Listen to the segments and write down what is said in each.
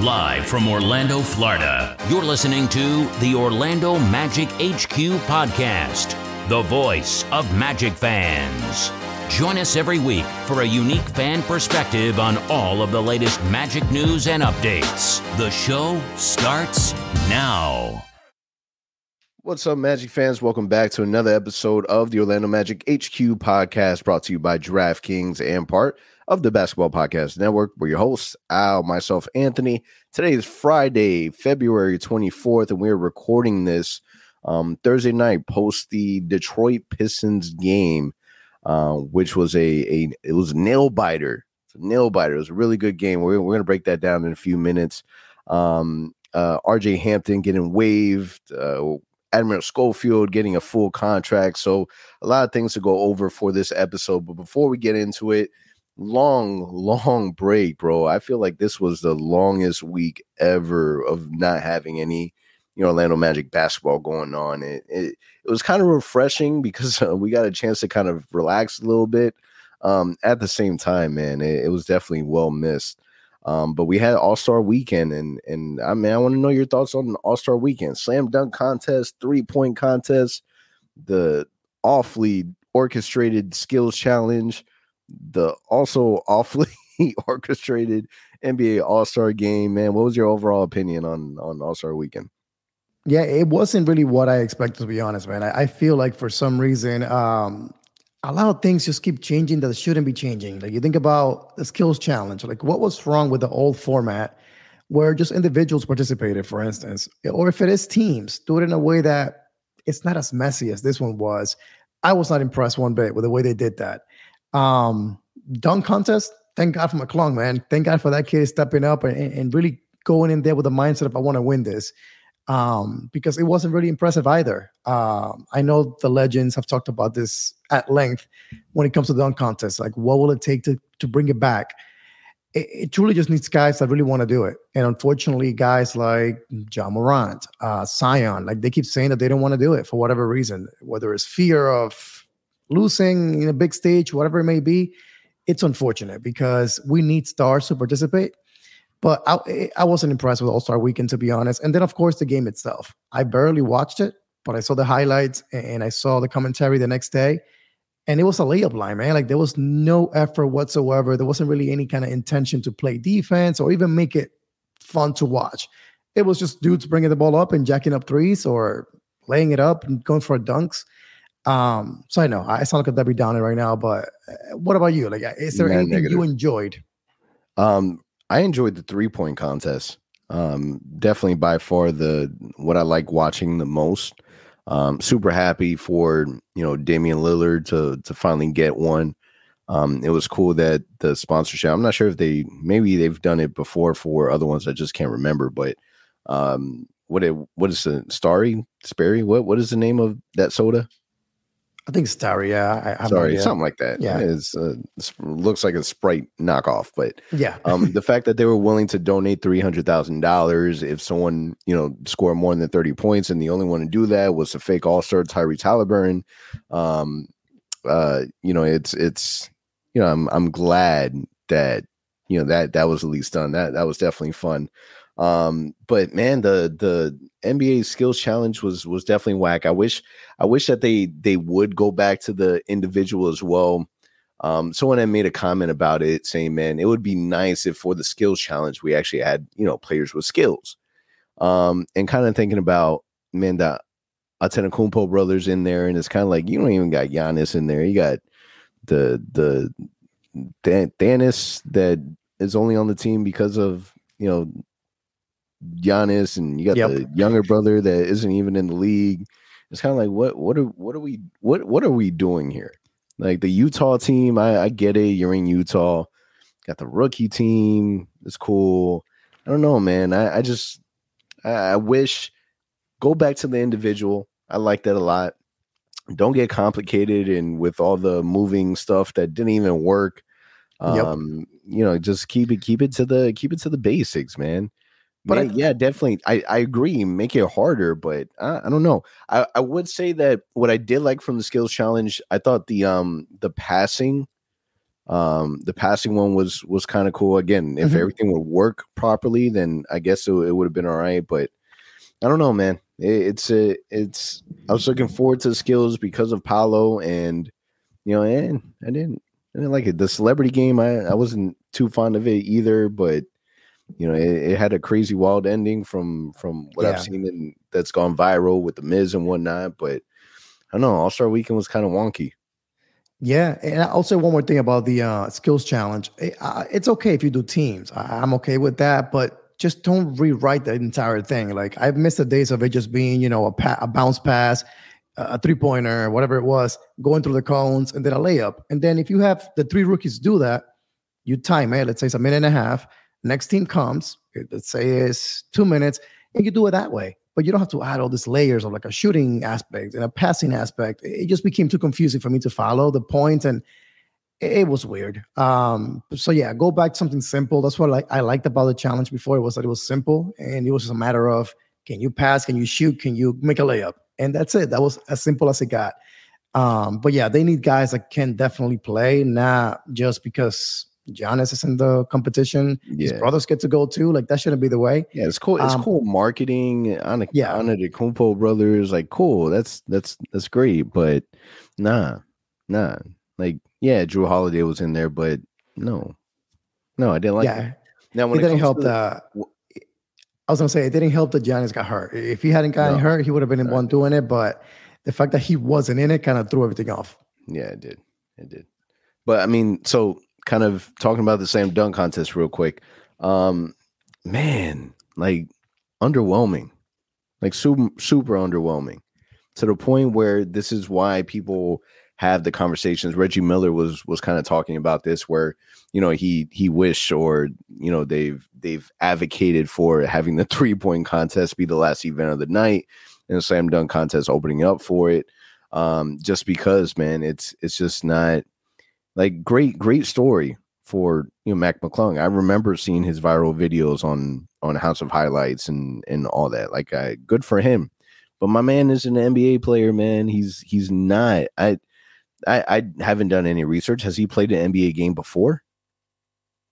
Live from Orlando, Florida, you're listening to the Orlando Magic HQ podcast, the voice of Magic fans. Join us every week for a unique fan perspective on all of the latest Magic news and updates. The show starts now. What's up, Magic fans? Welcome back to another episode of the Orlando Magic HQ podcast brought to you by DraftKings and part of the Basketball Podcast Network. We're your hosts, Al, myself, Anthony. Today is Friday, February 24th, and we're recording this um, Thursday night post the Detroit Pistons game, uh, which was a, a it was a nail biter. It's a nail biter. It was a really good game. We're, we're to break that down in a few minutes. Um, uh, RJ Hampton getting waived, uh, Admiral Schofield getting a full contract. So, a lot of things to go over for this episode. But before we get into it, long, long break, bro. I feel like this was the longest week ever of not having any, you know, Orlando Magic basketball going on. It it, it was kind of refreshing because uh, we got a chance to kind of relax a little bit. Um, at the same time, man, it, it was definitely well missed. Um, but we had All Star Weekend, and and I mean, I want to know your thoughts on All Star Weekend, slam dunk contest, three point contest, the awfully orchestrated skills challenge, the also awfully orchestrated NBA All Star game. Man, what was your overall opinion on on All Star Weekend? Yeah, it wasn't really what I expected to be honest, man. I, I feel like for some reason, um, a lot of things just keep changing that shouldn't be changing. Like you think about the skills challenge, like what was wrong with the old format where just individuals participated, for instance, or if it is teams, do it in a way that it's not as messy as this one was. I was not impressed one bit with the way they did that. Um, dunk contest, thank God for McClung, man. Thank God for that kid stepping up and, and really going in there with the mindset of I want to win this. Um, because it wasn't really impressive either. Um, I know the legends have talked about this at length when it comes to the dunk contest. Like, what will it take to to bring it back? It, it truly just needs guys that really want to do it. And unfortunately, guys like Ja Morant, uh, Zion, like they keep saying that they don't want to do it for whatever reason, whether it's fear of losing in a big stage, whatever it may be. It's unfortunate because we need stars to participate. But I, I wasn't impressed with All Star Weekend, to be honest. And then, of course, the game itself. I barely watched it, but I saw the highlights and I saw the commentary the next day. And it was a layup line, man. Like there was no effort whatsoever. There wasn't really any kind of intention to play defense or even make it fun to watch. It was just dudes bringing the ball up and jacking up threes or laying it up and going for dunks. Um, so I know I sound like a Debbie Downer right now, but uh, what about you? Like, is there anything negative. you enjoyed? Um, I enjoyed the three point contest. Um, definitely by far the what I like watching the most. Um, super happy for you know Damian Lillard to to finally get one. Um, it was cool that the sponsorship. I'm not sure if they maybe they've done it before for other ones. I just can't remember. But um, what it what is the Starry Sperry? What what is the name of that soda? I think Starry, yeah. I, Sorry, something like that. Yeah, it's, uh, looks like a Sprite knockoff, but yeah. um, the fact that they were willing to donate three hundred thousand dollars if someone you know scored more than thirty points, and the only one to do that was a fake All Star Tyrese Haliburton. Um, uh, you know, it's it's you know, I'm I'm glad that you know that that was at least done. That that was definitely fun. Um, but man, the the NBA skills challenge was was definitely whack. I wish I wish that they they would go back to the individual as well. Um, someone had made a comment about it saying, man, it would be nice if for the skills challenge we actually had, you know, players with skills. Um, and kind of thinking about man, the Antetokounmpo brothers in there, and it's kind of like you don't even got Giannis in there. You got the the Dan- Dennis that is only on the team because of you know Giannis, and you got yep. the younger brother that isn't even in the league. It's kind of like what what are what are we what what are we doing here? Like the Utah team, I, I get it. You're in Utah. Got the rookie team. It's cool. I don't know, man. I, I just I, I wish go back to the individual. I like that a lot. Don't get complicated and with all the moving stuff that didn't even work. Um, yep. you know, just keep it keep it to the keep it to the basics, man. But I, yeah, definitely. I, I agree. Make it harder, but I, I don't know. I, I would say that what I did like from the skills challenge, I thought the um the passing Um, the passing one was was kind of cool. Again, if Mhm. everything would work properly, then I guess it, it would have been all right. But I don't know, man. It, it's a it's. I was looking forward to the skills because of Paolo, and you know, and I didn't I didn't like it. The celebrity game, I I wasn't too fond of it either, but you know, it, it had a crazy wild ending from from what Yeah. I've seen in that's gone viral with the Miz and whatnot. But I don't know, All Star Weekend was kind of wonky. Yeah, and I'll say one more thing about the uh, skills challenge. It- uh, It's okay if you do teams. I- I'm okay with that, but just don't rewrite the entire thing. Like I've missed the days of it just being, you know, a, pa- a bounce pass, a three pointer, whatever it was, going through the cones, and then a layup. And then if you have the three rookies do that, you time it. Let's say it's a minute and a half. Next team comes. Let's say it's two minutes, and you do it that way. But you don't have to add all these layers of like a shooting aspect and a passing aspect. It just became too confusing for me to follow the points, and it, was weird. Um, so yeah, go back to something simple. That's what like I liked about the challenge before. It was that it was simple, and it was just a matter of can you pass, can you shoot, can you make a layup, and that's it. That was as simple as it got. Um, but yeah, they need guys that can definitely play, not just because Giannis is in the competition. His brothers get to go too. Like that shouldn't be the way. Yeah, it's cool. It's Um, cool marketing. Anna, Yeah. Antetokounmpo brothers, like cool. That's that's that's great. But nah, nah. Like yeah, Jrue Holiday was in there, but no, no, I didn't like. yeah, It. Now it when it, didn't help the- the. I was gonna say it didn't help that Giannis got hurt. If he hadn't gotten No. hurt, he would have been the one doing it. But the fact that he wasn't in it kind of threw everything off. yeah, it did, it did. But I mean, so kind of talking about the same dunk contest real quick. Um, man, like underwhelming, like super super underwhelming, to the point where this is why people have the conversations. Reggie Miller was was kind of talking about this, where you know he he wished or you know they've they've advocated for having the three point contest be the last event of the night and the slam dunk contest opening up for it. Um, just because, man, it's it's just not like great great story for you know Mac McClung. I remember seeing his viral videos on on House of Highlights and and all that. Like, I good for him. But my man is an NBA player, man. He's he's not. I I, I haven't done any research. Has he played an NBA game before?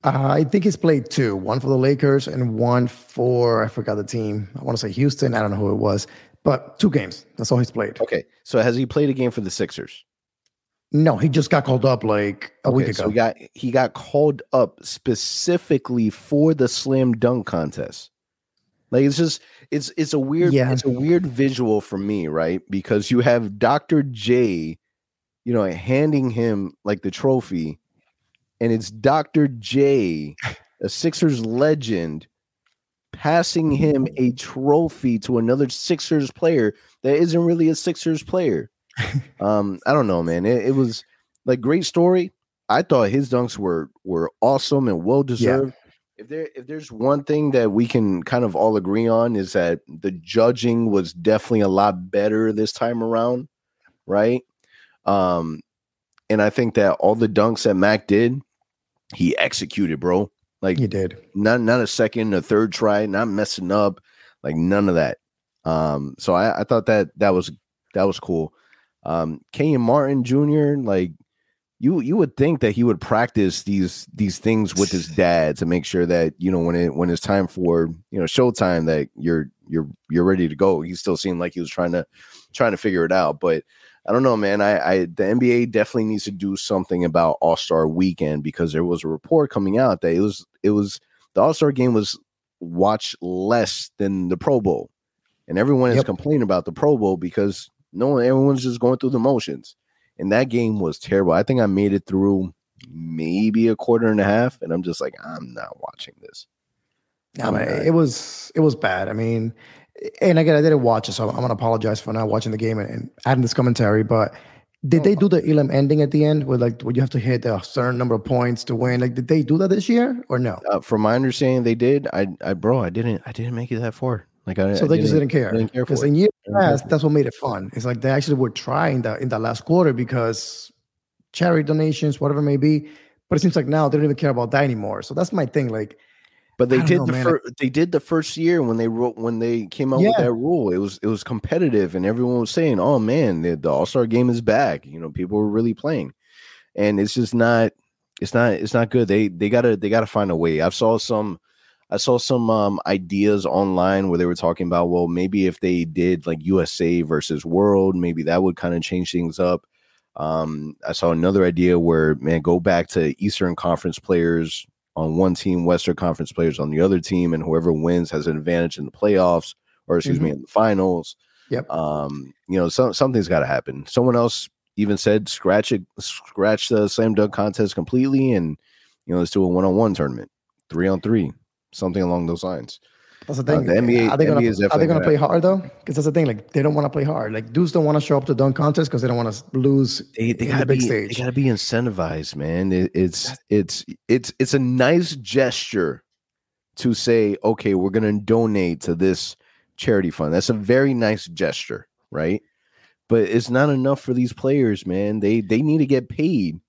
Uh, I think he's played two, one for the Lakers and one for I forgot the team. I want to say Houston. I don't know who it was, but two games. That's all he's played. Okay, so has he played a game for the Sixers? No, he just got called up like a week ago. so he got he got called up specifically for the slam dunk contest. Like it's just it's it's a weird Yeah. it's a weird visual for me, right? Because you have Dr. J, you know, handing him like the trophy, and it's Dr. J, a Sixers legend, passing him a trophy to another Sixers player that isn't really a Sixers player. Um, I don't know, man. It, it was like great story. I thought his dunks were were awesome and well deserved. If there if there's one thing that we can kind of all agree on is that the judging was definitely a lot better this time around, right? Um, and I think that all the dunks that Mac did, he executed, bro. Like he did. not not a second, a third try, not messing up, like none of that. Um, so I, I thought that that was that was cool. Um, Kenyon Martin Jr. like you you would think that he would practice these these things with his dad to make sure that you know when it when it's time for you know showtime that you're you're you're ready to go. He still seemed like he was trying to trying to figure it out, but I don't know, man. I, I the NBA definitely needs to do something about All Star Weekend because there was a report coming out that it was it was the All Star game was watched less than the Pro Bowl, and everyone is complaining about the Pro Bowl because no one, everyone's just going through the motions, and that game was terrible. I think I made it through maybe a quarter and a half, and I'm just like, I'm not watching this. I I'm mean, not. it was it was bad. I mean, and again, I didn't watch it, so I'm, gonna apologize for not watching the game and, and adding this commentary. But did they do the Elam ending at the end, where like where you have to hit a certain number of points to win? Like, did they do that this year or no? Uh, from my understanding, they did. I, I, bro, I didn't, I didn't make it that far. Like I, So they just didn't care. didn't care Because in years past, that's what made it fun. It's like they actually were trying that in that last quarter because charity donations, whatever it may be. But it seems like now they don't even care about that anymore. So that's my thing. Like, But they did know, the first. They did the first year when they wrote when they came out with that rule. It was it was competitive, and everyone was saying, "Oh man, the, the All Star game is back." You know, people were really playing, and it's just not. it's not it's not good. They they gotta they gotta find a way. I saw some I saw some um, ideas online where they were talking about well maybe if they did like USA versus World, maybe that would kind of change things up. Um, I saw another idea where man go back to Eastern Conference players on one team, Western Conference players on the other team, and whoever wins has an advantage in the playoffs or excuse mm-hmm. me in the finals. Yep. Um, you know, some something's got to happen. Someone else even said scratch it, scratch the slam dunk contest completely, and you know, let's do a one on one tournament, three on three, something along those lines. That's the thing. Uh, the NBA, are they gonna, are they gonna play hard though? Because that's the thing. Like they don't want to play hard. Like dudes don't want to show up to dunk contest because they don't want to lose. They, they gotta the big be. Stage. They gotta be incentivized, man. It, it's it's it's it's a nice gesture to say, okay, we're gonna donate to this charity fund. That's a very nice gesture, right? But it's not enough for these players, man. They they need to get paid.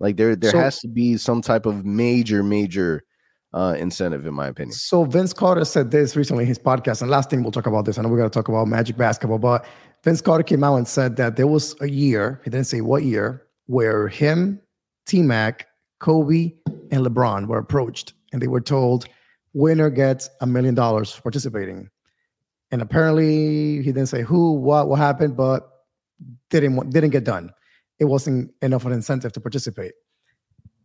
Like there there so, has to be some type of major major uh, incentive, in my opinion. So Vince Carter said this recently in his podcast, and last thing we'll talk about this. I know we're going to talk about Magic basketball, but Vince Carter came out and said that there was a year, he didn't say what year, where him, T Mac, Kobe, and LeBron were approached, and they were told, winner gets a million dollars participating. And apparently, he didn't say who, what, what happened, but didn't didn't get done. It wasn't enough of an incentive to participate.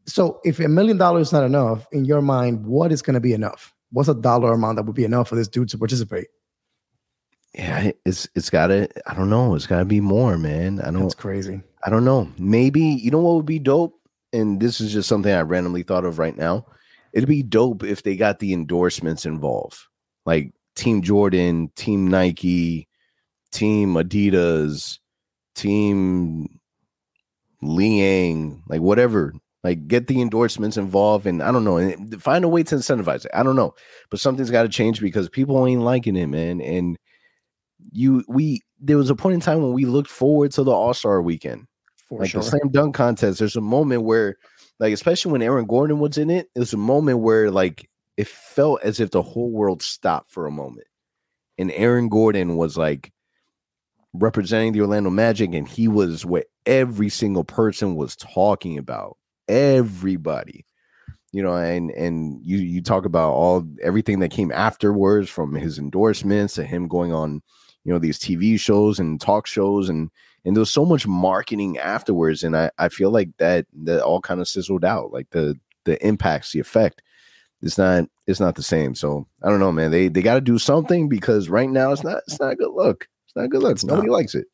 So, if a million dollars is not enough in your mind, what is going to be enough? What's a dollar amount that would be enough for this dude to participate? Yeah, it's it's got to. I don't know. It's got to be more, man. I don't. That's crazy. I don't know. Maybe you know what would be dope, and this is just something I randomly thought of right now. It'd be dope if they got the endorsements involved, like Team Jordan, Team Nike, Team Adidas, Team Li-Ning, like whatever. Like get the endorsements involved, and I don't know, and find a way to incentivize it. I don't know, but something's got to change because people ain't liking it, man. And you, we, there was a point in time when we looked forward to the All Star Weekend, For like sure. the slam dunk contest. There's a moment where, like, especially when Aaron Gordon was in it, it was a moment where like it felt as if the whole world stopped for a moment. And Aaron Gordon was like representing the Orlando Magic, and he was what every single person was talking about. Everybody. You know, and and you you talk about all everything that came afterwards from his endorsements to him going on, you know, these TV shows and talk shows and and there was so much marketing afterwards. And I, I feel like that that all kind of sizzled out, like the the impacts, the effect it's not it's not the same. So I don't know, man. They they got to do something because right now it's not it's not a good look. It's not a good look. It's Nobody not. likes it.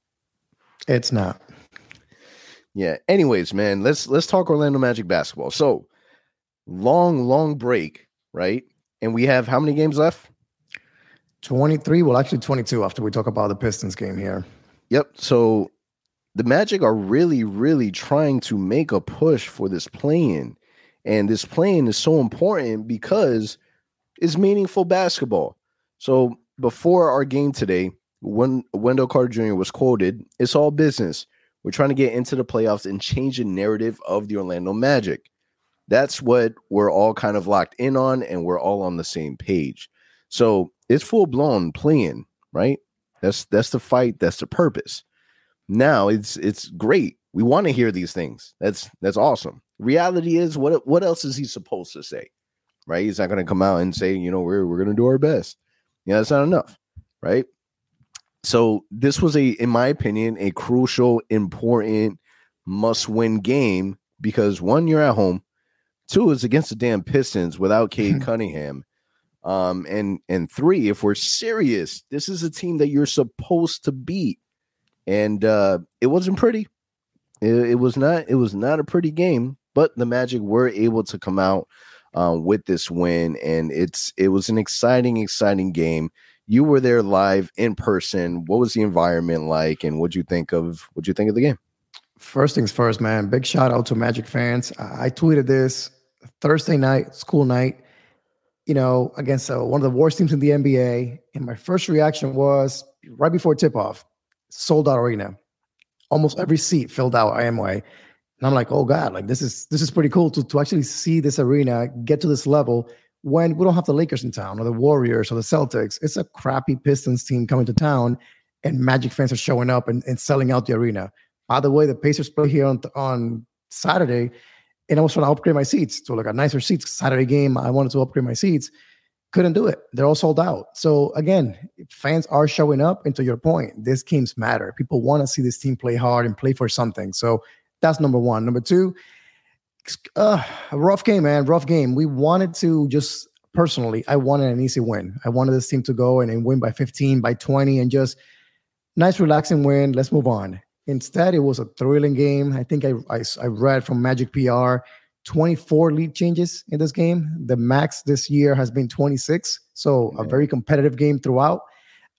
It's not. Yeah. Anyways, man, let's let's talk Orlando Magic basketball. So long, long break, right? And we have how many games left? 23. Well, actually 22 after we talk about the Pistons game here. Yep. So the Magic are really, really trying to make a push for this play in. And this play-in is so important because it's meaningful basketball. So before our game today, when Wendell Carter Jr. was quoted, it's all business. We're trying to get into the playoffs and change the narrative of the Orlando Magic. That's what we're all kind of locked in on, and we're all on the same page. So it's full blown play-in, right? That's that's the fight. That's the purpose. Now it's it's great. We want to hear these things. That's that's awesome. Reality is, what what else is he supposed to say? Right? He's not going to come out and say, you know, we're we're going to do our best. Yeah, that's not enough, right? So this was a, in my opinion, a crucial, important, must-win game because one, you're at home. Two, is against the damn Pistons without Cade Cunningham. Um, and and three, if we're serious, this is a team that you're supposed to beat. And uh it wasn't pretty. It, it was not, it was not a pretty game but the Magic were able to come out um, with this win, and it's it was an exciting, exciting game. You were there live in person. What was the environment like, and what'd you think of What'd you think of the game? First things first, man. Big shout out to Magic fans. I tweeted this Thursday night, school night. You know, against uh, one of the worst teams in the NBA, and my first reaction was right before tip off, sold out arena, almost every seat filled out Amway. And I'm like, oh God, like this is this is pretty cool to, to actually see this arena get to this level when we don't have the Lakers in town or the Warriors or the Celtics. It's a crappy Pistons team coming to town and Magic fans are showing up and, and selling out the arena. By the way, the Pacers play here on on Saturday. and I was trying to upgrade my seats to like a nicer seats. Saturday game, I wanted to upgrade my seats. Couldn't do it. They're all sold out. So again, fans are showing up. And to your point, these games matter. People want to see this team play hard and play for something. So that's number one. Number two, uh, a rough game, man. Rough game. We wanted to just personally, I wanted an easy win. I wanted this team to go and, and win by 15, by 20, and just nice, relaxing win. Let's move on. Instead, it was a thrilling game. I think I, I, I read from Magic PR 24 lead changes in this game. The max this year has been 26. So a very competitive game throughout.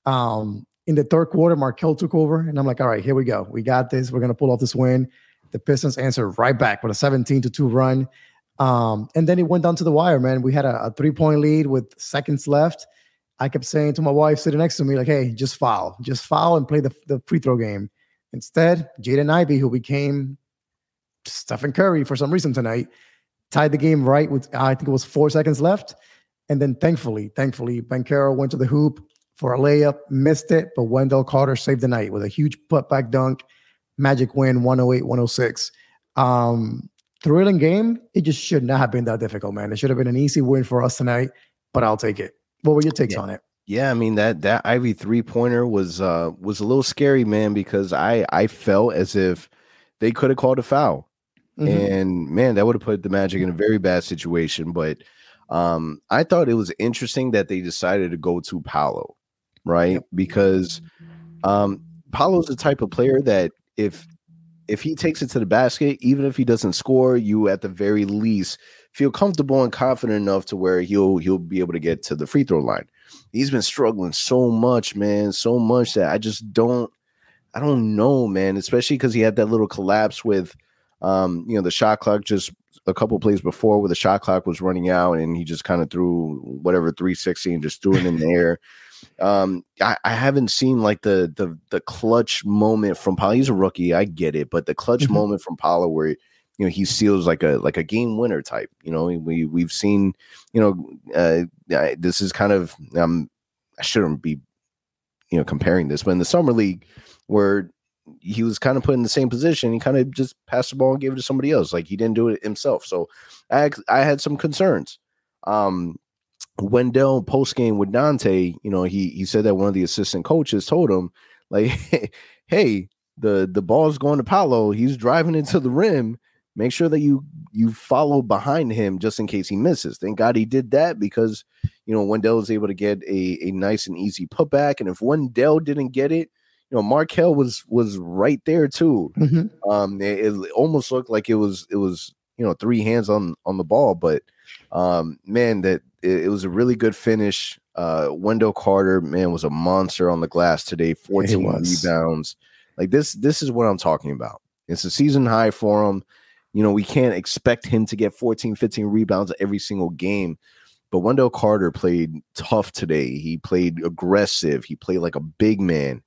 Um, in the third quarter, Markelle took over, and I'm like, all right, here we go. We got this. We're gonna pull off this win. The Pistons answered right back with a 17 to 2 run. Um, and then it went down to the wire, man. We had a, a three point lead with seconds left. I kept saying to my wife sitting next to me, like, hey, just foul, just foul and play the, the free throw game. Instead, Jaden Ivey, who became Stephen Curry for some reason tonight, tied the game right with, I think it was four seconds left. And then thankfully, thankfully, Banchero went to the hoop for a layup, missed it, but Wendell Carter saved the night with a huge putback dunk. Magic win 108 106. Um, thrilling game. It just should not have been that difficult, man. It should have been an easy win for us tonight, but I'll take it. What were your takes yeah. on it? Yeah, I mean that that Ivey three pointer was uh was a little scary, man, because I I felt as if they could have called a foul. Mm-hmm. And man, that would have put the Magic in a very bad situation. But um, I thought it was interesting that they decided to go to Paolo, right? Yep. Because um, Paolo's the type of player that if if he takes it to the basket, even if he doesn't score, you at the very least feel comfortable and confident enough to where he'll he'll be able to get to the free throw line. He's been struggling so much, man, so much that I just don't I don't know, man, especially because he had that little collapse with um, you know, the shot clock just a couple plays before where the shot clock was running out and he just kind of threw whatever 360 and just threw it in the air. Um, I, I, haven't seen like the the the clutch moment from Paolo. He's a rookie, I get it, but the clutch mm-hmm. moment from Paolo where you know he seals like a like a game winner type. You know, we we've seen. You know, uh, this is kind of um, I shouldn't be you know comparing this, but in the summer league where he was kind of put in the same position, he kind of just passed the ball and gave it to somebody else. Like he didn't do it himself. So I I had some concerns. Um, Wendell post game with Dante, you know, he he said that one of the assistant coaches told him, like, hey, the the ball's going to Paolo. He's driving into the rim. Make sure that you you follow behind him just in case he misses. Thank God he did that because you know Wendell was able to get a, a nice and easy putback. And if Wendell didn't get it, you know Markelle was was right there too. Mm-hmm. Um, it, it almost looked like it was it was you know three hands on on the ball, but um, man, that it, it, was a really good finish. Uh, Wendell Carter, man, was a monster on the glass today. 14 rebounds. Like this, this is what I'm talking about. It's a season high for him. You know, we can't expect him to get 14, 15 rebounds every single game. But Wendell Carter played tough today. He played aggressive. He played like a big man.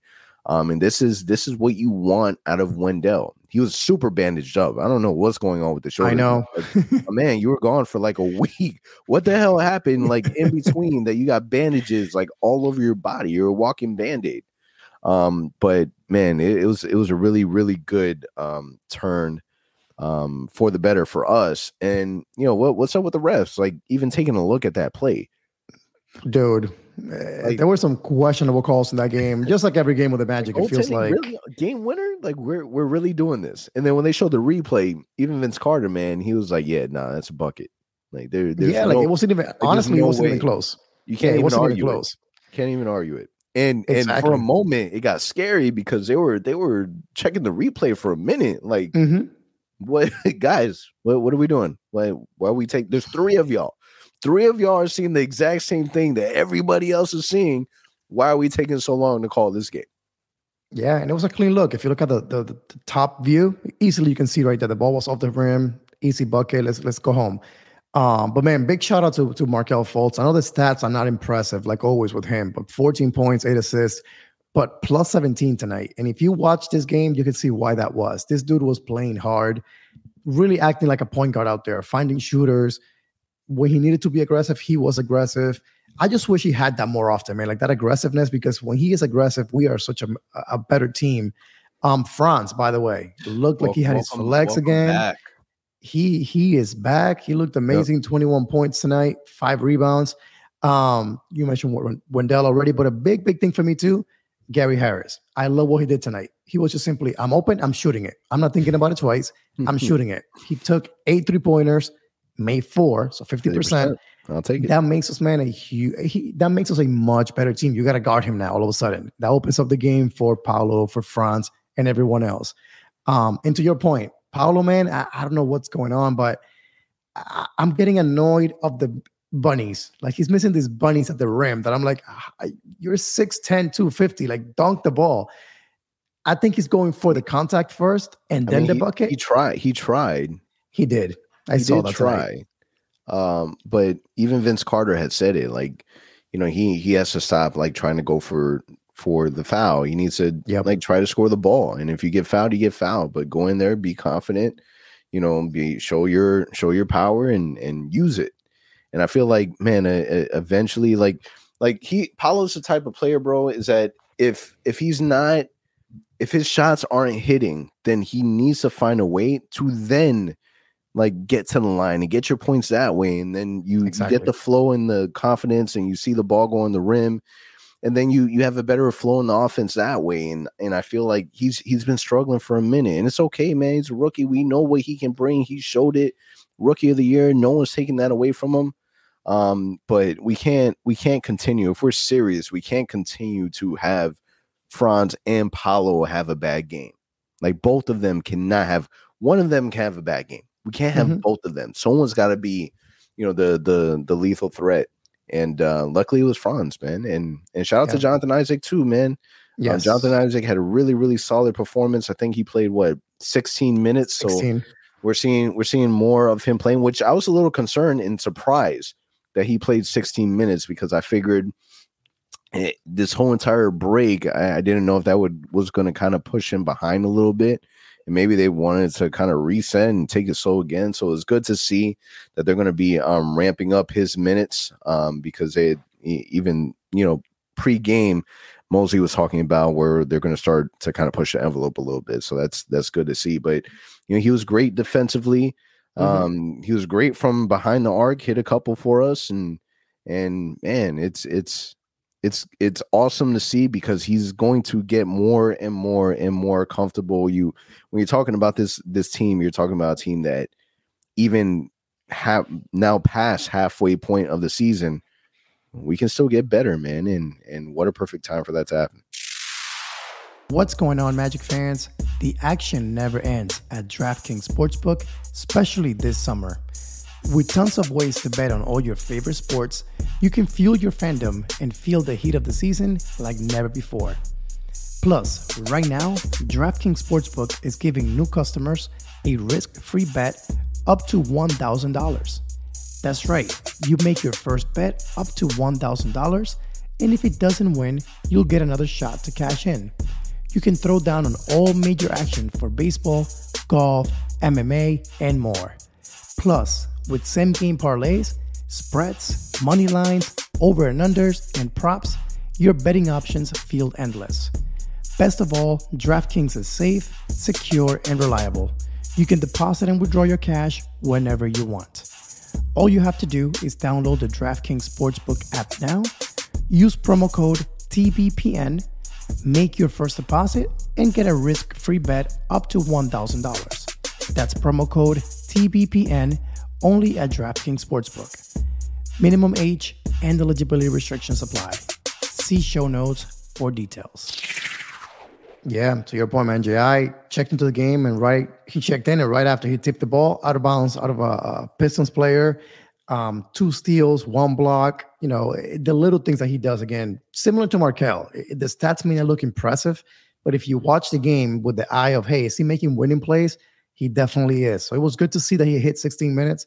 Um, and this is this is what you want out of Wendell. He was super bandaged up. I don't know what's going on with the shoulder. I know, man. You were gone for like a week. What the hell happened? Like in between that, you got bandages like all over your body. You're a walking band aid. Um, but man, it, it, was it was a really really good um turn um for the better for us. And you know what what's up with the refs? Like even taking a look at that play, dude like, there were some questionable calls in that game, just like every game with the Magic. It feels like really, game winner. Like we're we're really doing this. And then when they showed the replay, even Vince Carter, man, he was like, "Yeah, nah, that's a bucket." Like there, yeah, no, like it wasn't even like, honestly, no it wasn't way. even close. You can't yeah, even argue even close. It. Can't even argue it. And exactly. and for a moment, it got scary because they were they were checking the replay for a minute. Like, mm-hmm. what guys? What what are we doing? Like, why we take? There's three of y'all three of y'all are seeing the exact same thing that everybody else is seeing. Why are we taking so long to call this game? Yeah, and it was a clean look. If you look at the, the, the top view, easily you can see right that the ball was off the rim, easy bucket. Let's let's go home. Um, but man, big shout out to to Markelle Fultz. I know the stats are not impressive, like always with him, but 14 points, eight assists, but plus 17 tonight. And if you watch this game, you can see why that was. This dude was playing hard, really acting like a point guard out there, finding shooters, when he needed to be aggressive, he was aggressive. I just wish he had that more often, man, like that aggressiveness, because when he is aggressive, we are such a, a better team. Um, Franz, by the way, looked like he had his legs again. Back. he he is back. He looked amazing. Yep. 21 points tonight, five rebounds. Um, you mentioned Wendell already, but a big, big thing for me too, Gary Harris. I love what he did tonight. He was just simply, I'm open, I'm shooting it. I'm not thinking about it twice. I'm shooting it. He took eight three pointers, made four, so 50%. percent I'll take it. That makes us, man, a huge. He, that makes us a much better team. You got to guard him now. All of a sudden, that opens up the game for Paolo, for Franz, and everyone else. Um, and to your point, Paolo, man, I, I don't know what's going on, but I, am getting annoyed of the bunnies. Like he's missing these bunnies at the rim that I'm like, you're 6'10, 250, like dunk the ball. I think he's going for the contact first and then mean, the he, bucket. He tried. He tried. He did. I saw did that try. Um, but even Vince Carter had said it, like, you know, he he has to stop like trying to go for for the foul. He needs to yep. like try to score the ball. And if you get fouled, you get fouled. But go in there, be confident, you know, be show your show your power and and use it. And I feel like, man, uh, eventually, like like he Paolo's the type of player, bro, is that if if he's not if his shots aren't hitting, then he needs to find a way to then like get to the line and get your points that way and then you, exactly. get the flow and the confidence and you see the ball go on the rim and then you you have a better flow in the offense that way and and I feel like he's he's been struggling for a minute and it's okay man he's a rookie we know what he can bring he showed it rookie of the year no one's taking that away from him um but we can't we can't continue if we're serious we can't continue to have Franz and Paolo have a bad game like both of them cannot have one of them can have a bad game we can't have mm-hmm. both of them. Someone's got to be, you know, the the the lethal threat. And uh, luckily it was Franz, man. And and shout out yeah. to Jonathan Isaac too, man. Yeah, um, Jonathan Isaac had a really really solid performance. I think he played what 16 minutes. So 16. we're seeing we're seeing more of him playing, which I was a little concerned and surprised that he played 16 minutes because I figured it, this whole entire break, I, I, didn't know if that would was going to kind of push him behind a little bit and maybe they wanted to kind of reset and take it slow again. So it's good to see that they're going to be um, ramping up his minutes um, because they even you know pre-game Mosley was talking about where they're going to start to kind of push the envelope a little bit. So that's that's good to see. But you know he was great defensively. Mm-hmm. Um, he was great from behind the arc, hit a couple for us, and and man, it's it's it's it's awesome to see because he's going to get more and more and more comfortable. You when you're talking about this this team, you're talking about a team that even have now past halfway point of the season, we can still get better, man. And and what a perfect time for that to happen. What's going on, Magic fans? The action never ends at DraftKings Sportsbook, especially this summer. With tons of ways to bet on all your favorite sports, you can fuel your fandom and feel the heat of the season like never before. Plus, right now, DraftKings Sportsbook is giving new customers a risk free bet up to $1,000. That's right, you make your first bet up to $1,000, and if it doesn't win, you'll get another shot to cash in. You can throw down on all major action for baseball, golf, MMA, and more. Plus, with same game parlays, spreads, money lines, over and unders, and props, your betting options feel endless. Best of all, DraftKings is safe, secure, and reliable. You can deposit and withdraw your cash whenever you want. All you have to do is download the DraftKings Sportsbook app now, use promo code TBPN, make your first deposit, and get a risk free bet up to $1,000. That's promo code TBPN only at DraftKings Sportsbook. Minimum age and eligibility restrictions apply. See show notes for details. Yeah, to your point, man. JI checked into the game and right he checked in and right after he tipped the ball out of bounds out of a, a Pistons player. Um, two steals, one block. You know the little things that he does again, similar to Markelle. The stats may not look impressive, but if you watch the game with the eye of, hey, is he making winning plays? He definitely is. So it was good to see that he hit 16 minutes.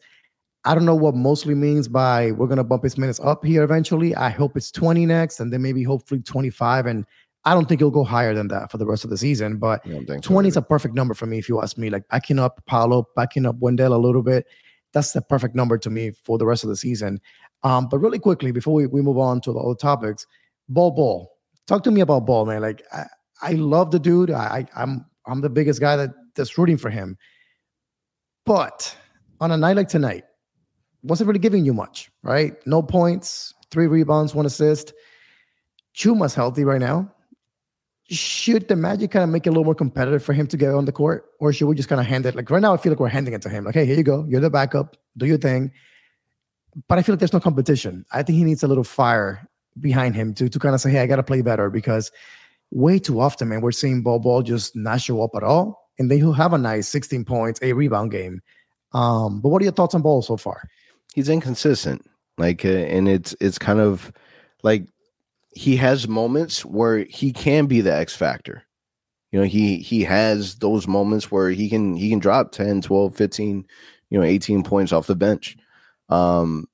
I don't know what Mosley means by we're going to bump his minutes up here eventually. I hope it's 20 next and then maybe hopefully 25. And I don't think he'll go higher than that for the rest of the season. But 20 so is a perfect number for me, if you ask me. Like backing up Paolo, backing up Wendell a little bit. That's the perfect number to me for the rest of the season. Um, but really quickly, before we, we move on to the other topics, Bol Bol. Talk to me about Bol, man. Like I, I love the dude. I, I I'm I'm the biggest guy that that's rooting for him. But on a night like tonight, wasn't really giving you much, right? No points, three rebounds, one assist. Chuma's healthy right now. Should the Magic kind of make it a little more competitive for him to get on the court, or should we just kind of hand it? Like right now, I feel like we're handing it to him. Like, hey, here you go. You're the backup. Do your thing. But I feel like there's no competition. I think he needs a little fire behind him to to kind of say, hey, I got to play better because way too often, man, we're seeing Bol Bol just not show up at all, and then he'll have a nice 16 points, a rebound game. Um, but what are your thoughts on Bol so far? He's inconsistent, like, uh, and it's it's kind of like he has moments where he can be the X factor. You know, he he has those moments where he can he can drop 10, 12, 15, you know, 18 points off the bench. Um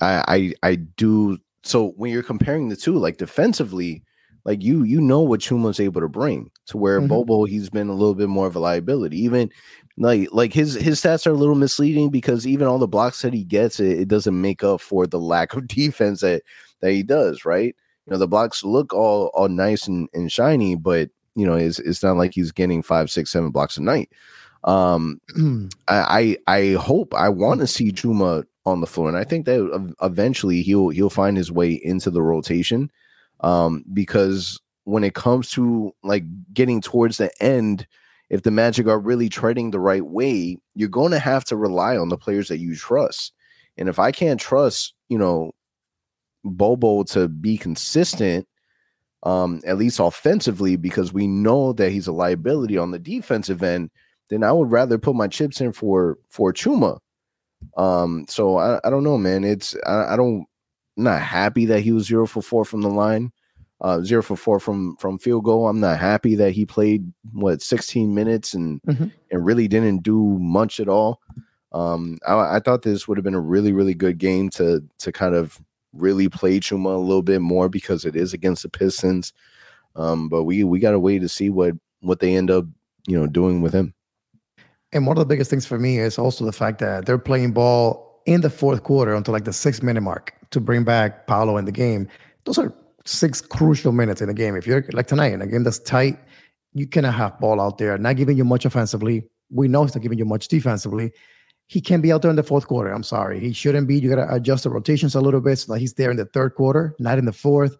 I I I do so when you're comparing the two, like defensively, like you you know what Chuma's able to bring to where mm-hmm. Bobo he's been a little bit more of a liability. Even like like his his stats are a little misleading because even all the blocks that he gets, it, it doesn't make up for the lack of defense that that he does, right? You know, the blocks look all all nice and, and shiny, but you know, it's it's not like he's getting five, six, seven blocks a night. Um I I, I hope I want to see Chuma on the floor, and I think that eventually he'll he'll find his way into the rotation um, because when it comes to like getting towards the end, if the Magic are really treading the right way, you're going to have to rely on the players that you trust. And if I can't trust, you know, Bobo to be consistent, um, at least offensively, because we know that he's a liability on the defensive end, then I would rather put my chips in for for Chuma. Um, so I, I don't know, man. It's I, I don't not happy that he was zero for four from the line, uh, zero for four from from field goal. I'm not happy that he played what 16 minutes and mm-hmm. and really didn't do much at all. Um, I, I thought this would have been a really really good game to to kind of really play Chuma a little bit more because it is against the Pistons. Um, but we we got to wait to see what what they end up you know doing with him. And one of the biggest things for me is also the fact that they're playing Bol in the fourth quarter until like the six minute mark to bring back Paolo in the game. Those are six crucial minutes in a game. If you're like tonight in a game that's tight, you cannot have Bol out there, not giving you much offensively. We know he's not giving you much defensively. He can be out there in the fourth quarter. I'm sorry. He shouldn't be. You got to adjust the rotations a little bit so that he's there in the third quarter, not in the fourth.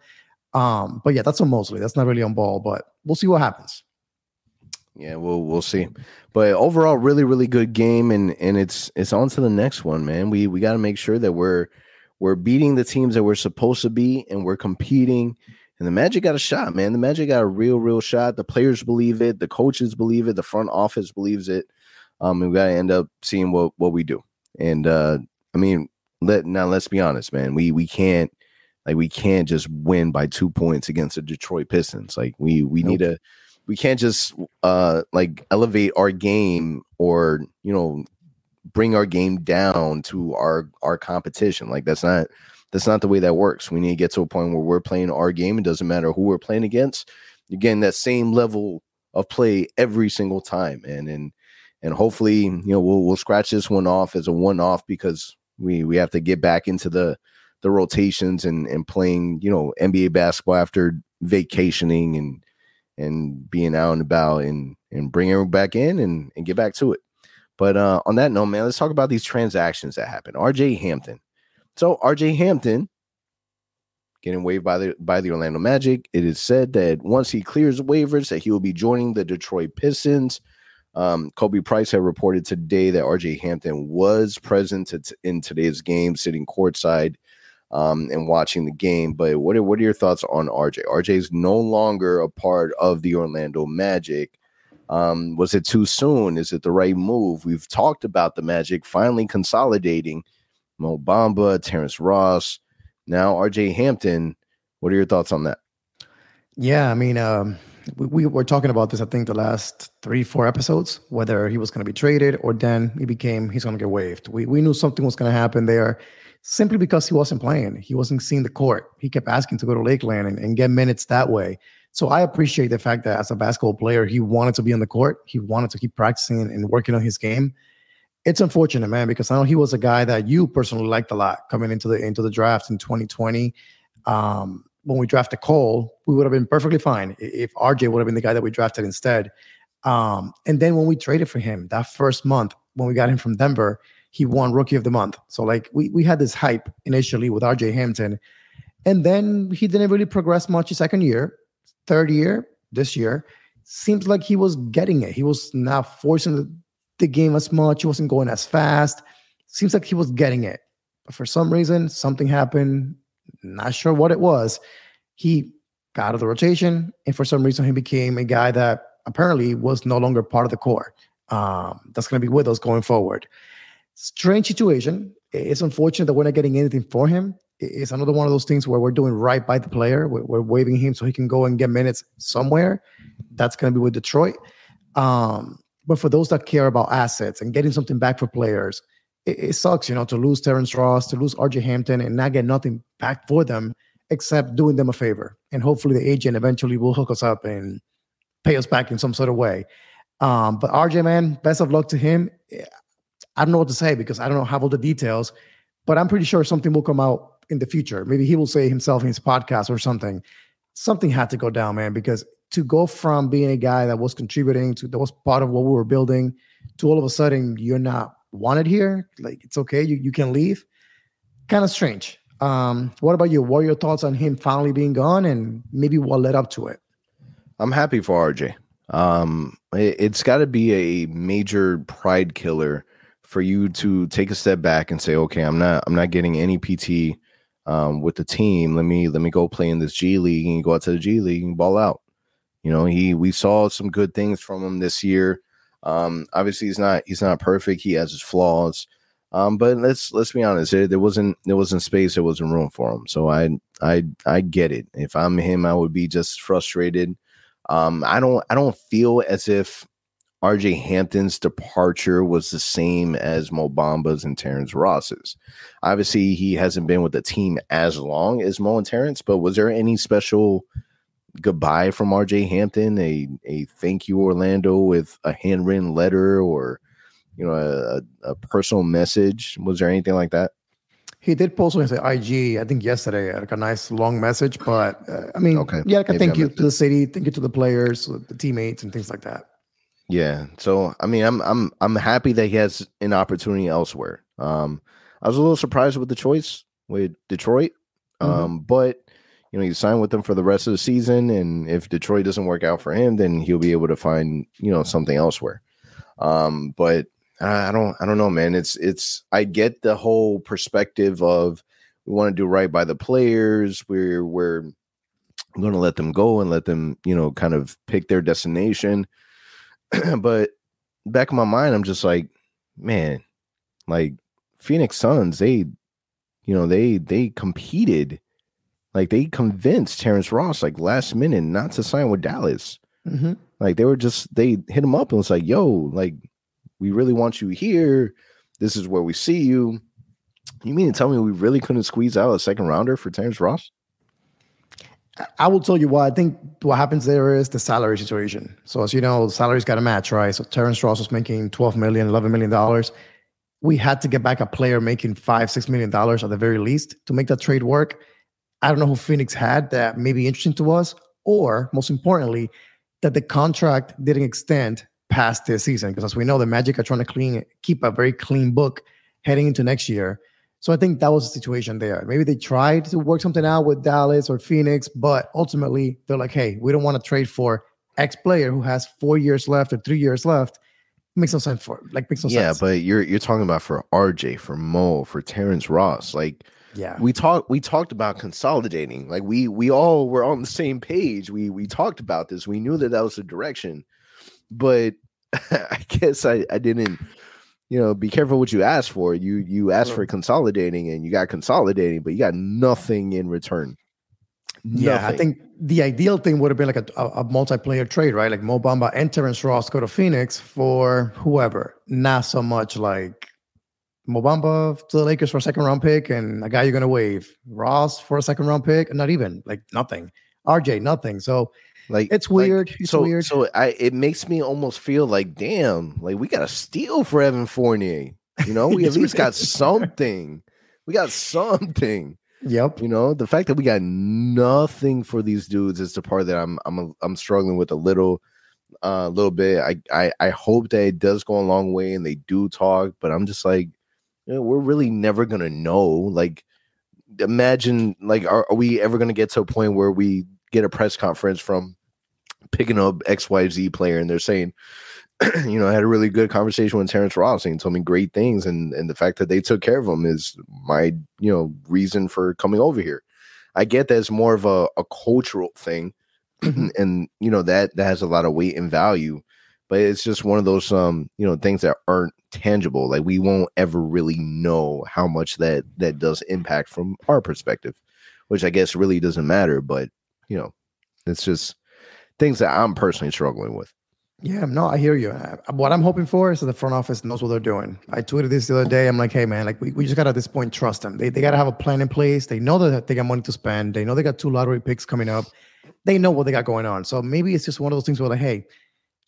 Um, but yeah, that's on Mosley. That's not really on Bol, but we'll see what happens. Yeah, we'll we'll see. But overall, really, really good game, and and it's it's on to the next one, man. We we got to make sure that we're we're beating the teams that we're supposed to be, and we're competing. And the Magic got a shot, man. The Magic got a real, real shot. The players believe it. The coaches believe it. The front office believes it. Um, we got to end up seeing what what we do. And uh, I mean, let now let's be honest, man. We we can't like we can't just win by two points against the Detroit Pistons. Like we we nope. need to we can't just uh like elevate our game or you know bring our game down to our our competition. Like that's not that's not the way that works. We need to get to a point where we're playing our game. It doesn't matter who we're playing against. Getting that same level of play every single time, and and and hopefully, you know, we'll we'll scratch this one off as a one off because we we have to get back into the the rotations and and playing, you know, NBA basketball after vacationing and and being out and about and and bring everyone back in and and get back to it. But uh, on that note, man, let's talk about these transactions that happened. RJ Hampton. So RJ Hampton getting waived by the by the Orlando Magic. It is said that once he clears waivers, that he will be joining the Detroit Pistons. Um, Khobi Price had reported today that RJ Hampton was present in today's game, sitting courtside um, and watching the game. But what are what are your thoughts on RJ? RJ is no longer a part of the Orlando Magic. Um, was it too soon? Is it the right move? We've talked about the Magic finally consolidating Mo Bamba, Terrence Ross, now RJ Hampton. What are your thoughts on that? Yeah, I mean, um, we, we, were talking about this, I think, the last three, four episodes, whether he was going to be traded or then he became, he's going to get waived. We, we knew something was going to happen there simply because he wasn't playing. He wasn't seeing the court. He kept asking to go to Lakeland and, and get minutes that way. So I appreciate the fact that as a basketball player, he wanted to be on the court. He wanted to keep practicing and working on his game. It's unfortunate, man, because I know he was a guy that you personally liked a lot coming into the into the draft in 2020. Um, when we drafted Cole, we would have been perfectly fine if RJ would have been the guy that we drafted instead. Um, and then when we traded for him that first month, when we got him from Denver, he won Rookie of the Month. So like we we had this hype initially with RJ Hampton, and then he didn't really progress much his second year, third year this year. Seems like he was getting it. He was not forcing the, game as much. He wasn't going as fast. Seems like he was getting it. But for some reason, something happened. Not sure what it was. He got out of the rotation, and for some reason, he became a guy that apparently was no longer part of the core. Um, that's going to be with us going forward. Strange situation. It's unfortunate that we're not getting anything for him. It's another one of those things where we're doing right by the player. We're, we're waving him so he can go and get minutes somewhere. That's going to be with Detroit. Um, but for those that care about assets and getting something back for players, it, it, sucks, you know, to lose Terrence Ross, to lose RJ Hampton, and not get nothing back for them except doing them a favor. And hopefully the agent eventually will hook us up and pay us back in some sort of way. Um, but RJ, man, best of luck to him. I don't know what to say because I don't know have all the details, but I'm pretty sure something will come out in the future. Maybe he will say himself in his podcast or something. Something had to go down, man, because to go from being a guy that was contributing to that was part of what we were building to all of a sudden you're not wanted here, like it's okay, you, you can leave. Kind of strange. Um, what about you? What are your thoughts on him finally being gone and maybe what led up to it? I'm happy for RJ. Um, it, has got to be a major pride killer for you to take a step back and say, okay, I'm not I'm not getting any PT um, with the team. Let me let me go play in this G League and go out to the G League and ball out. You know, he we saw some good things from him this year. Um, obviously, he's not he's not perfect. He has his flaws. Um, but let's let's be honest. There, there wasn't there wasn't space. There wasn't room for him. So I I I get it. If I'm him, I would be just frustrated. Um, I don't I don't feel as if RJ Hampton's departure was the same as Mo Bamba's and Terrence Ross's. Obviously, he hasn't been with the team as long as Mo and Terrence, but was there any special goodbye from RJ Hampton, a, a thank you Orlando with a handwritten letter or you know a, a personal message? Was there anything like that? He did post on his IG, I think yesterday, like a nice long message. But uh, I mean, okay. yeah, like a thank you to the city, thank you to the players, the teammates, and things like that. Yeah. So I mean, I'm I'm I'm happy that he has an opportunity elsewhere. Um, I was a little surprised with the choice with Detroit. Mm-hmm. Um, but you know, he signed with them for the rest of the season, and if Detroit doesn't work out for him, then he'll be able to find you know something elsewhere. Um, but I don't I don't know, man. It's it's I get the whole perspective of we want to do right by the players. We're we're going to let them go and let them you know kind of pick their destination but back in my mind, I'm just like, man, like Phoenix Suns, they, you know, they they competed, like they convinced Terrence Ross like last minute not to sign with Dallas. Mm-hmm. Like they were just they hit him up and was like, yo, like we really want you here. This is where we see you. You mean to tell me we really couldn't squeeze out a second rounder for Terrence Ross? I will tell you why. I think what happens there is the salary situation. So as you know, salaries got to match, right? So Terrence Ross was making 12 million, 11 million dollars. We had to get back a player making five, six million dollars at the very least to make that trade work. I don't know who Phoenix had that may be interesting to us, or most importantly, that the contract didn't extend past this season. Because as we know, the Magic are trying to clean keep a very clean book heading into next year. So I think that was the situation there. Maybe they tried to work something out with Dallas or Phoenix, but ultimately they're like, hey, we don't want to trade for X player who has four years left or three years left. Makes no sense for like makes no yeah, sense. Yeah, but you're you're talking about for RJ, for Mo, for Terrence Ross. Like yeah, we talked we talked about consolidating. Like we we all were on the same page. We we talked about this. We knew that that was the direction, but I guess I I didn't you know, be careful what you ask for. You you asked for consolidating and you got consolidating, but you got nothing in return. Nothing. Yeah, I think the ideal thing would have been like a, a, a multiplayer trade, right? Like Mo Bamba and Terrence Ross go to Phoenix for whoever. Not so much like Mo Bamba to the Lakers for a second round pick and a guy you're gonna waive. Ross for a second round pick, not even like nothing. RJ, nothing. So like it's weird. Like, it's so, weird. So I it makes me almost feel like damn, like we got to steal for Evan Fournier. You know, we at least got something. We got something. Yep. You know, the fact that we got nothing for these dudes is the part that I'm I'm I'm struggling with a little a uh, little bit. I, I I hope that it does go a long way and they do talk, but I'm just like you know, we're really never gonna know. Like, imagine, like, are, are we ever gonna get to a point where we get a press conference from picking up XYZ player and they're saying, you know, I had a really good conversation with Terrence Ross and he told me great things. And and the fact that they took care of him is my, you know, reason for coming over here. I get that it's more of a, a cultural thing. and you know, that that has a lot of weight and value. But it's just one of those um, you know, things that aren't tangible. Like we won't ever really know how much that that does impact from our perspective, which I guess really doesn't matter, but you know, it's just things that I'm personally struggling with. Yeah, no, I hear you. What I'm hoping for is that the front office knows what they're doing. I tweeted this the other day. I'm like, hey, man, like we, we just got to at this point trust them. They, they got to have a plan in place. They know that they got money to spend. They know they got two lottery picks coming up. They know what they got going on. So maybe it's just one of those things where, like, hey,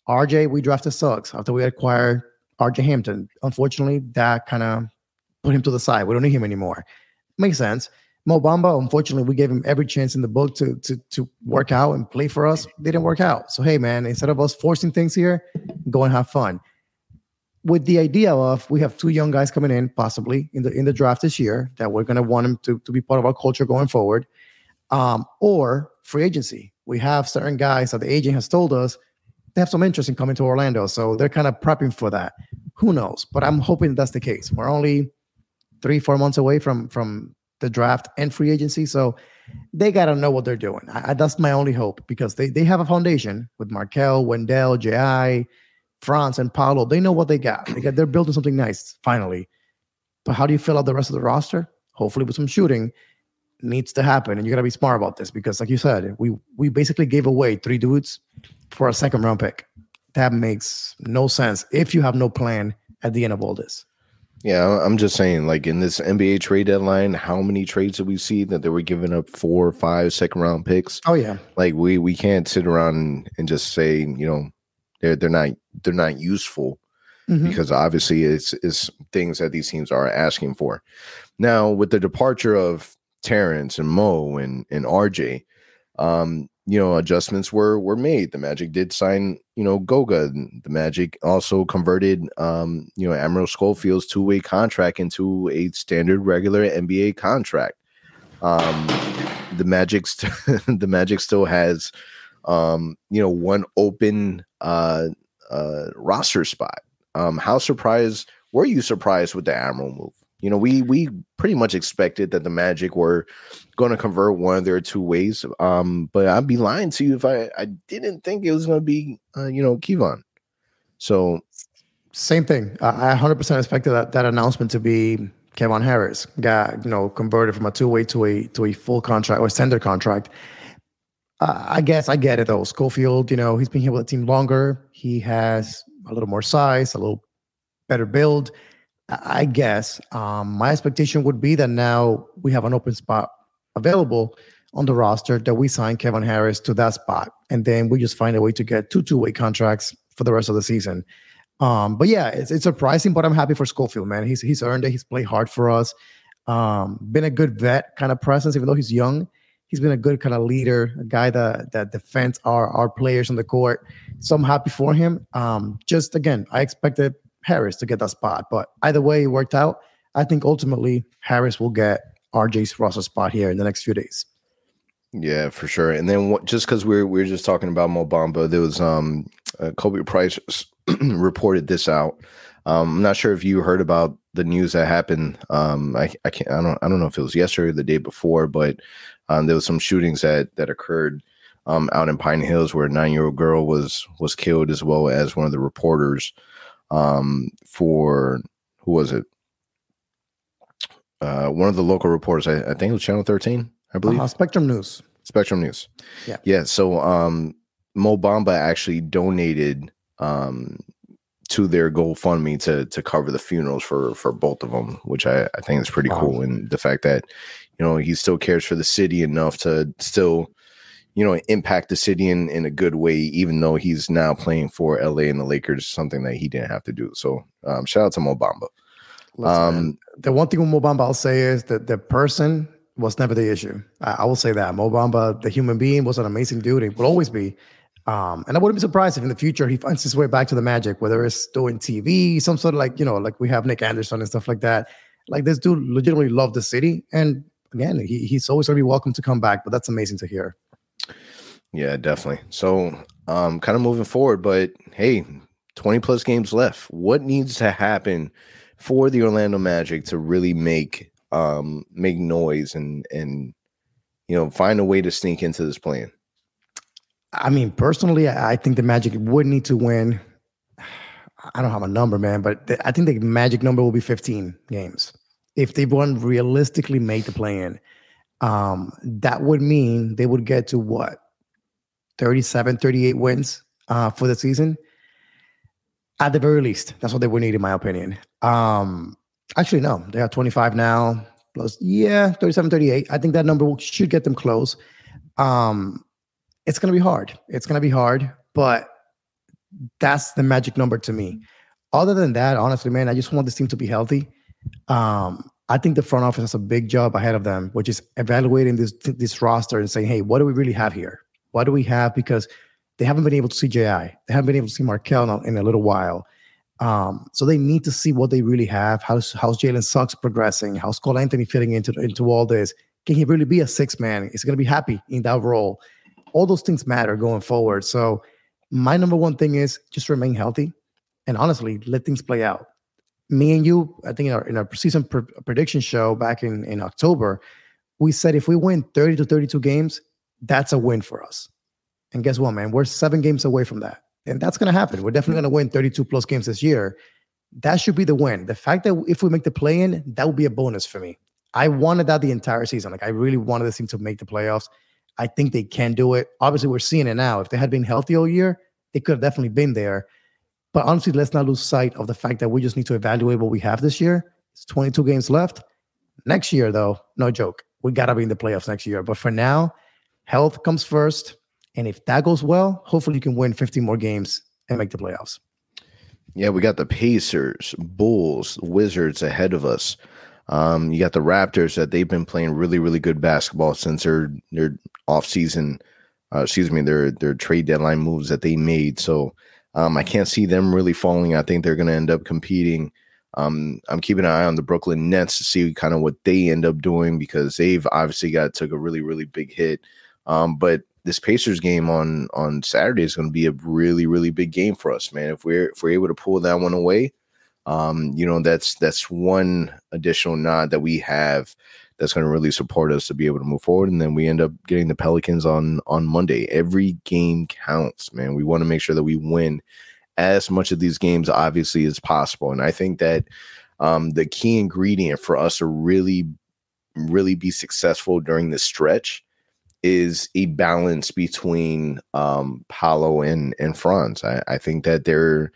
RJ, we drafted Suggs after we acquired RJ Hampton. Unfortunately, that kind of put him to the side. We don't need him anymore. Makes sense. Mo Bamba, unfortunately, we gave him every chance in the book to to to work out and play for us. They didn't work out. So hey, man, instead of us forcing things here, go and have fun. With the idea of we have two young guys coming in, possibly in the in the draft this year, that we're gonna want them to to be part of our culture going forward, um, or free agency. We have certain guys that the agent has told us they have some interest in coming to Orlando, so they're kind of prepping for that. Who knows? But I'm hoping that's the case. We're only three, four months away from from the draft and free agency. So they got to know what they're doing. I, I, that's my only hope because they, they have a foundation with Markelle, Wendell, J.I., Franz, and Paolo. They know what they got. They got they're building something nice finally. But how do you fill out the rest of the roster? Hopefully with some shooting needs to happen. And you gotta be smart about this because like you said, we we basically gave away three dudes for a second round pick. That makes no sense if you have no plan at the end of all this. Yeah, I'm just saying, like in this NBA trade deadline, how many trades did we see that they were giving up four or five second round picks? Oh yeah. Like we we can't sit around and just say, you know, they're they're not they're not useful mm-hmm. because obviously it's it's things that these teams are asking for. Now, with the departure of Terrence and Mo and and RJ, um, you know adjustments were were made. The magic did sign you know goga the magic also converted um you know admiral schofield's two-way contract into a standard regular nba contract. Um the magic st- the magic still has um you know one open uh uh roster spot. Um how surprised were you surprised with the admiral move you know, we we pretty much expected that the Magic were going to convert one of their two ways. Um, but I'd be lying to you if I I didn't think it was going to be uh, you know Kevon. So same thing. I 100% expected that that announcement to be Kevon Harris got you know converted from a two way to a to a full contract or standard contract. Uh, I guess I get it though. Schofield, you know, he's been here with the team longer. He has a little more size, a little better build. I guess um, my expectation would be that now we have an open spot available on the roster that we sign Kevon Harris to that spot, and then we just find a way to get two two-way contracts for the rest of the season. Um, but yeah, it's, it's surprising, but I'm happy for Schofield, man. He's he's earned it. He's played hard for us. Um, been a good vet kind of presence, even though he's young. He's been a good kind of leader, a guy that that defends our our players on the court. So I'm happy for him. Um, just again, I expected Harris to get that spot. But either way, it worked out. I think ultimately Harris will get RJ's roster spot here in the next few days. Yeah, for sure. And then what, just because we're we're just talking about Mo Bamba, there was um uh, Khobi Price reported this out. Um, I'm not sure if you heard about the news that happened. Um, I I can't I don't I don't know if it was yesterday or the day before, but um, there was some shootings that that occurred um out in Pine Hills where a nine year old girl was was killed as well as one of the reporters um, for who was it? Uh, one of the local reporters, I, I think it was Channel 13, I believe. Uh, Spectrum News. Spectrum News. Yeah. Yeah. So um, Mo Bamba actually donated um, to their GoFundMe to to cover the funerals for for both of them, which I, I think is pretty wow. cool. And the fact that you know he still cares for the city enough to still you know, impact the city in, in a good way, even though he's now playing for LA and the Lakers, something that he didn't have to do. So um, shout out to Mo Bamba. Um, the one thing with Mo Bamba I'll say is that the person was never the issue. I, I will say that. Mo Bamba, the human being, was an amazing dude. He will always be. Um, and I wouldn't be surprised if in the future he finds his way back to the Magic, whether it's doing TV, some sort of like, you know, like we have Nick Anderson and stuff like that. Like this dude legitimately loved the city, and again, he, he's always going to be welcome to come back. But that's amazing to hear. Yeah, definitely. So, um, kind of moving forward, but hey, 20 plus games left. What needs to happen for the Orlando Magic to really make um make noise and and you know find a way to sneak into this plan? I mean, personally, I think the Magic would need to win. I don't have a number, man, but I think the magic number will be 15 games. If they want realistically make the play in, um, that would mean they would get to what 37, 38 wins uh, for the season. At the very least, that's what they would need, in my opinion. Um, actually, no, they are 25 now, plus, yeah, 37, 38. I think that number should get them close. Um, it's going to be hard. It's going to be hard, but that's the magic number to me. Other than that, honestly, man, I just want this team to be healthy. Um, I think the front office has a big job ahead of them, which is evaluating this this roster and saying, "Hey, what do we really have here? What do we have?" Because they haven't been able to see Ji, they haven't been able to see Markelle in a little while. Um, so they need to see what they really have. How's how's Jalen Suggs progressing? How's Cole Anthony fitting into into all this? Can he really be a six man? Is he going to be happy in that role? All those things matter going forward. So my number one thing is just remain healthy and honestly let things play out. Me and you, I think in our in our season pr- prediction show back in in October, we said if we win 30 to 32 games, that's a win for us. And guess what, man? We're seven games away from that. And that's going to happen. We're definitely going to win 32 plus games this year. That should be the win. The fact that if we make the play in, that would be a bonus for me. I wanted that the entire season. Like I really wanted this team to make the playoffs. I think they can do it. Obviously, we're seeing it now. If they had been healthy all year, they could have definitely been there. But honestly, let's not lose sight of the fact that we just need to evaluate what we have this year. It's 22 games left. Next year, though, no joke. We got to be in the playoffs next year. But for now, health comes first. And if that goes well, hopefully you can win 15 more games and make the playoffs. Yeah, we got the Pacers, Bulls, Wizards ahead of us. Um, you got the Raptors that they've been playing really, really good basketball since their their off season, uh, excuse me, their their trade deadline moves that they made. So um, I can't see them really falling. I think they're going to end up competing. Um, I'm keeping an eye on the Brooklyn Nets to see kind of what they end up doing because they've obviously got took a really, really big hit. Um, but this Pacers game on on Saturday is going to be a really really big game for us, man. If we're if we're able to pull that one away, um, you know that's that's one additional nod that we have that's going to really support us to be able to move forward. And then we end up getting the Pelicans on on Monday. Every game counts, man. We want to make sure that we win as much of these games obviously as possible. And I think that um, the key ingredient for us to really really be successful during this stretch is a balance between um Paolo and and Franz. I, I think that they're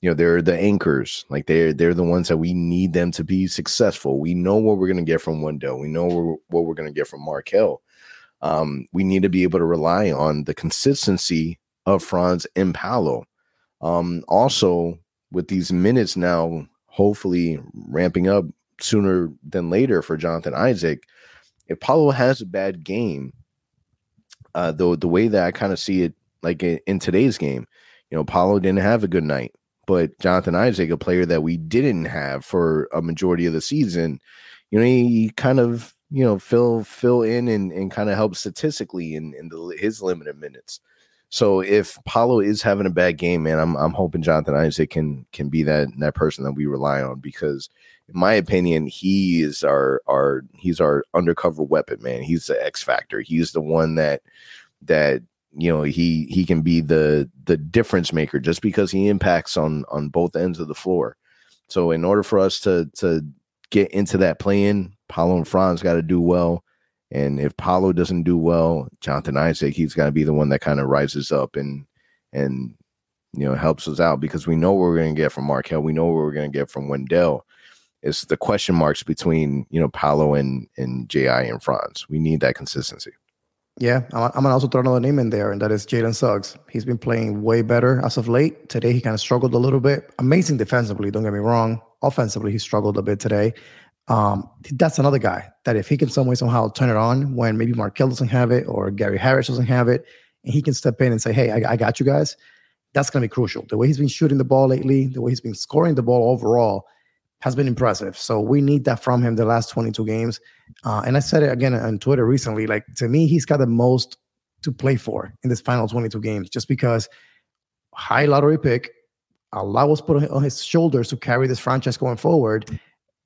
you know they're the anchors. Like they're they're the ones that we need them to be successful. We know what we're going to get from wendell. We know what we're going to get from markelle um, we need to be able to rely on the consistency of franz and paolo. Um, also with these minutes now hopefully ramping up sooner than later for jonathan isaac if paolo has a bad game uh, the the way that I kind of see it, like in, in, today's game, you know, Paolo didn't have a good night, but Jonathan Isaac, a player that we didn't have for a majority of the season, you know, he, kind of you know fill fill in and, and kind of help statistically in in the, his limited minutes. So if Paolo is having a bad game, man, I'm I'm hoping Jonathan Isaac can can be that that person that we rely on because in my opinion, he is our our he's our undercover weapon, man. He's the X factor. He's the one that that you know he he can be the the difference maker just because he impacts on on both ends of the floor. So in order for us to to get into that play in, Paolo and Franz got to do well. And if Paolo doesn't do well, Jonathan Isaac, he's got to be the one that kind of rises up and and you know helps us out because we know what we're going to get from Markelle. We know what we're going to get from Wendell is the question marks between you know Paolo and and Ji and Franz. We need that consistency. Yeah, I'm, gonna also throw another name in there, and that is Jalen Suggs. He's been playing way better as of late. Today he kind of struggled a little bit. Amazing defensively, don't get me wrong. Offensively, he struggled a bit today. Um, that's another guy that if he can some way somehow turn it on when maybe Markelle doesn't have it or Gary Harris doesn't have it, and he can step in and say, "Hey, I, I got you guys." That's gonna be crucial. The way he's been shooting the ball lately, the way he's been scoring the ball overall, has been impressive. So we need that from him the last 22 games. Uh, and I said it again on Twitter recently. Like to me, he's got the most to play for in this final 22 games, just because high lottery pick, a lot was put on his shoulders to carry this franchise going forward.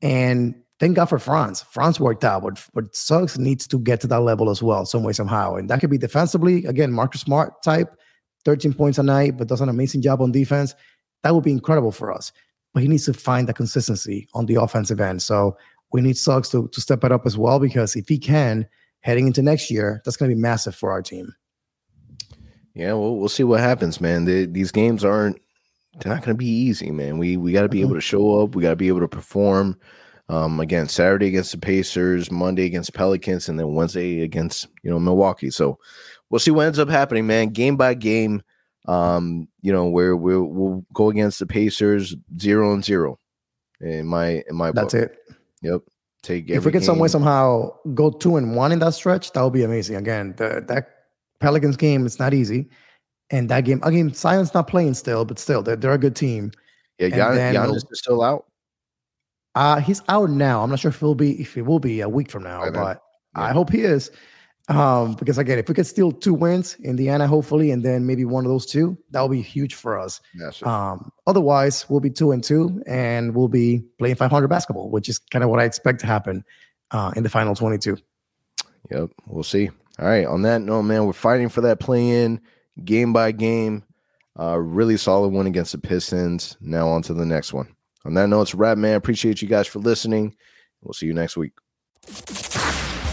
And thank God for Franz. Franz worked out, but but Suggs needs to get to that level as well, some way, somehow. And that could be defensively. Again, Marcus Smart type, 13 points a night, but does an amazing job on defense. That would be incredible for us. But he needs to find the consistency on the offensive end. So we need Suggs to, to step it up as well, because if he can, heading into next year, that's going to be massive for our team. Yeah, well, we'll see what happens, man. The, these games aren't they're not going to be easy, man. We we got to be mm-hmm. able to show up. We got to be able to perform. Um, again, Saturday against the Pacers, Monday against Pelicans, and then Wednesday against you know Milwaukee. So we'll see what ends up happening, man. Game by game. Um, you know where we'll we'll go against the Pacers zero and zero. In my in my that's book. it. Yep. Take if we can some way somehow go two and one in that stretch, that would be amazing. Again, the, that Pelicans game, it's not easy. And that game, again, Zion's not playing still, but still, they're, they're a good team. Yeah, Gian, then, Giannis is still out. Uh, he's out now. I'm not sure if he'll be if he will be a week from now, but yeah. I hope he is. Um, because again, if we could steal two wins, Indiana, hopefully, and then maybe one of those two, that will be huge for us. Yes, um, otherwise, we'll be two and two, and we'll be playing 500 basketball, which is kind of what I expect to happen uh, in the final 22. Yep, we'll see. All right. On that note, man, we're fighting for that play in game by game. Uh, really solid one against the Pistons. Now on to the next one. On that note, it's Rap Man. Appreciate you guys for listening. We'll see you next week.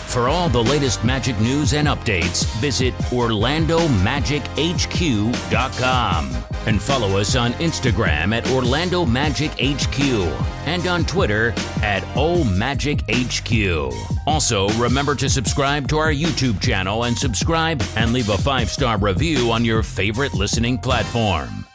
For all the latest Magic news and updates, visit OrlandoMagicHQ.com and follow us on Instagram at Orlando Magic HQ and on Twitter at OMagicHQ. Also, remember to subscribe to our YouTube channel and subscribe and leave a five star review on your favorite listening platform.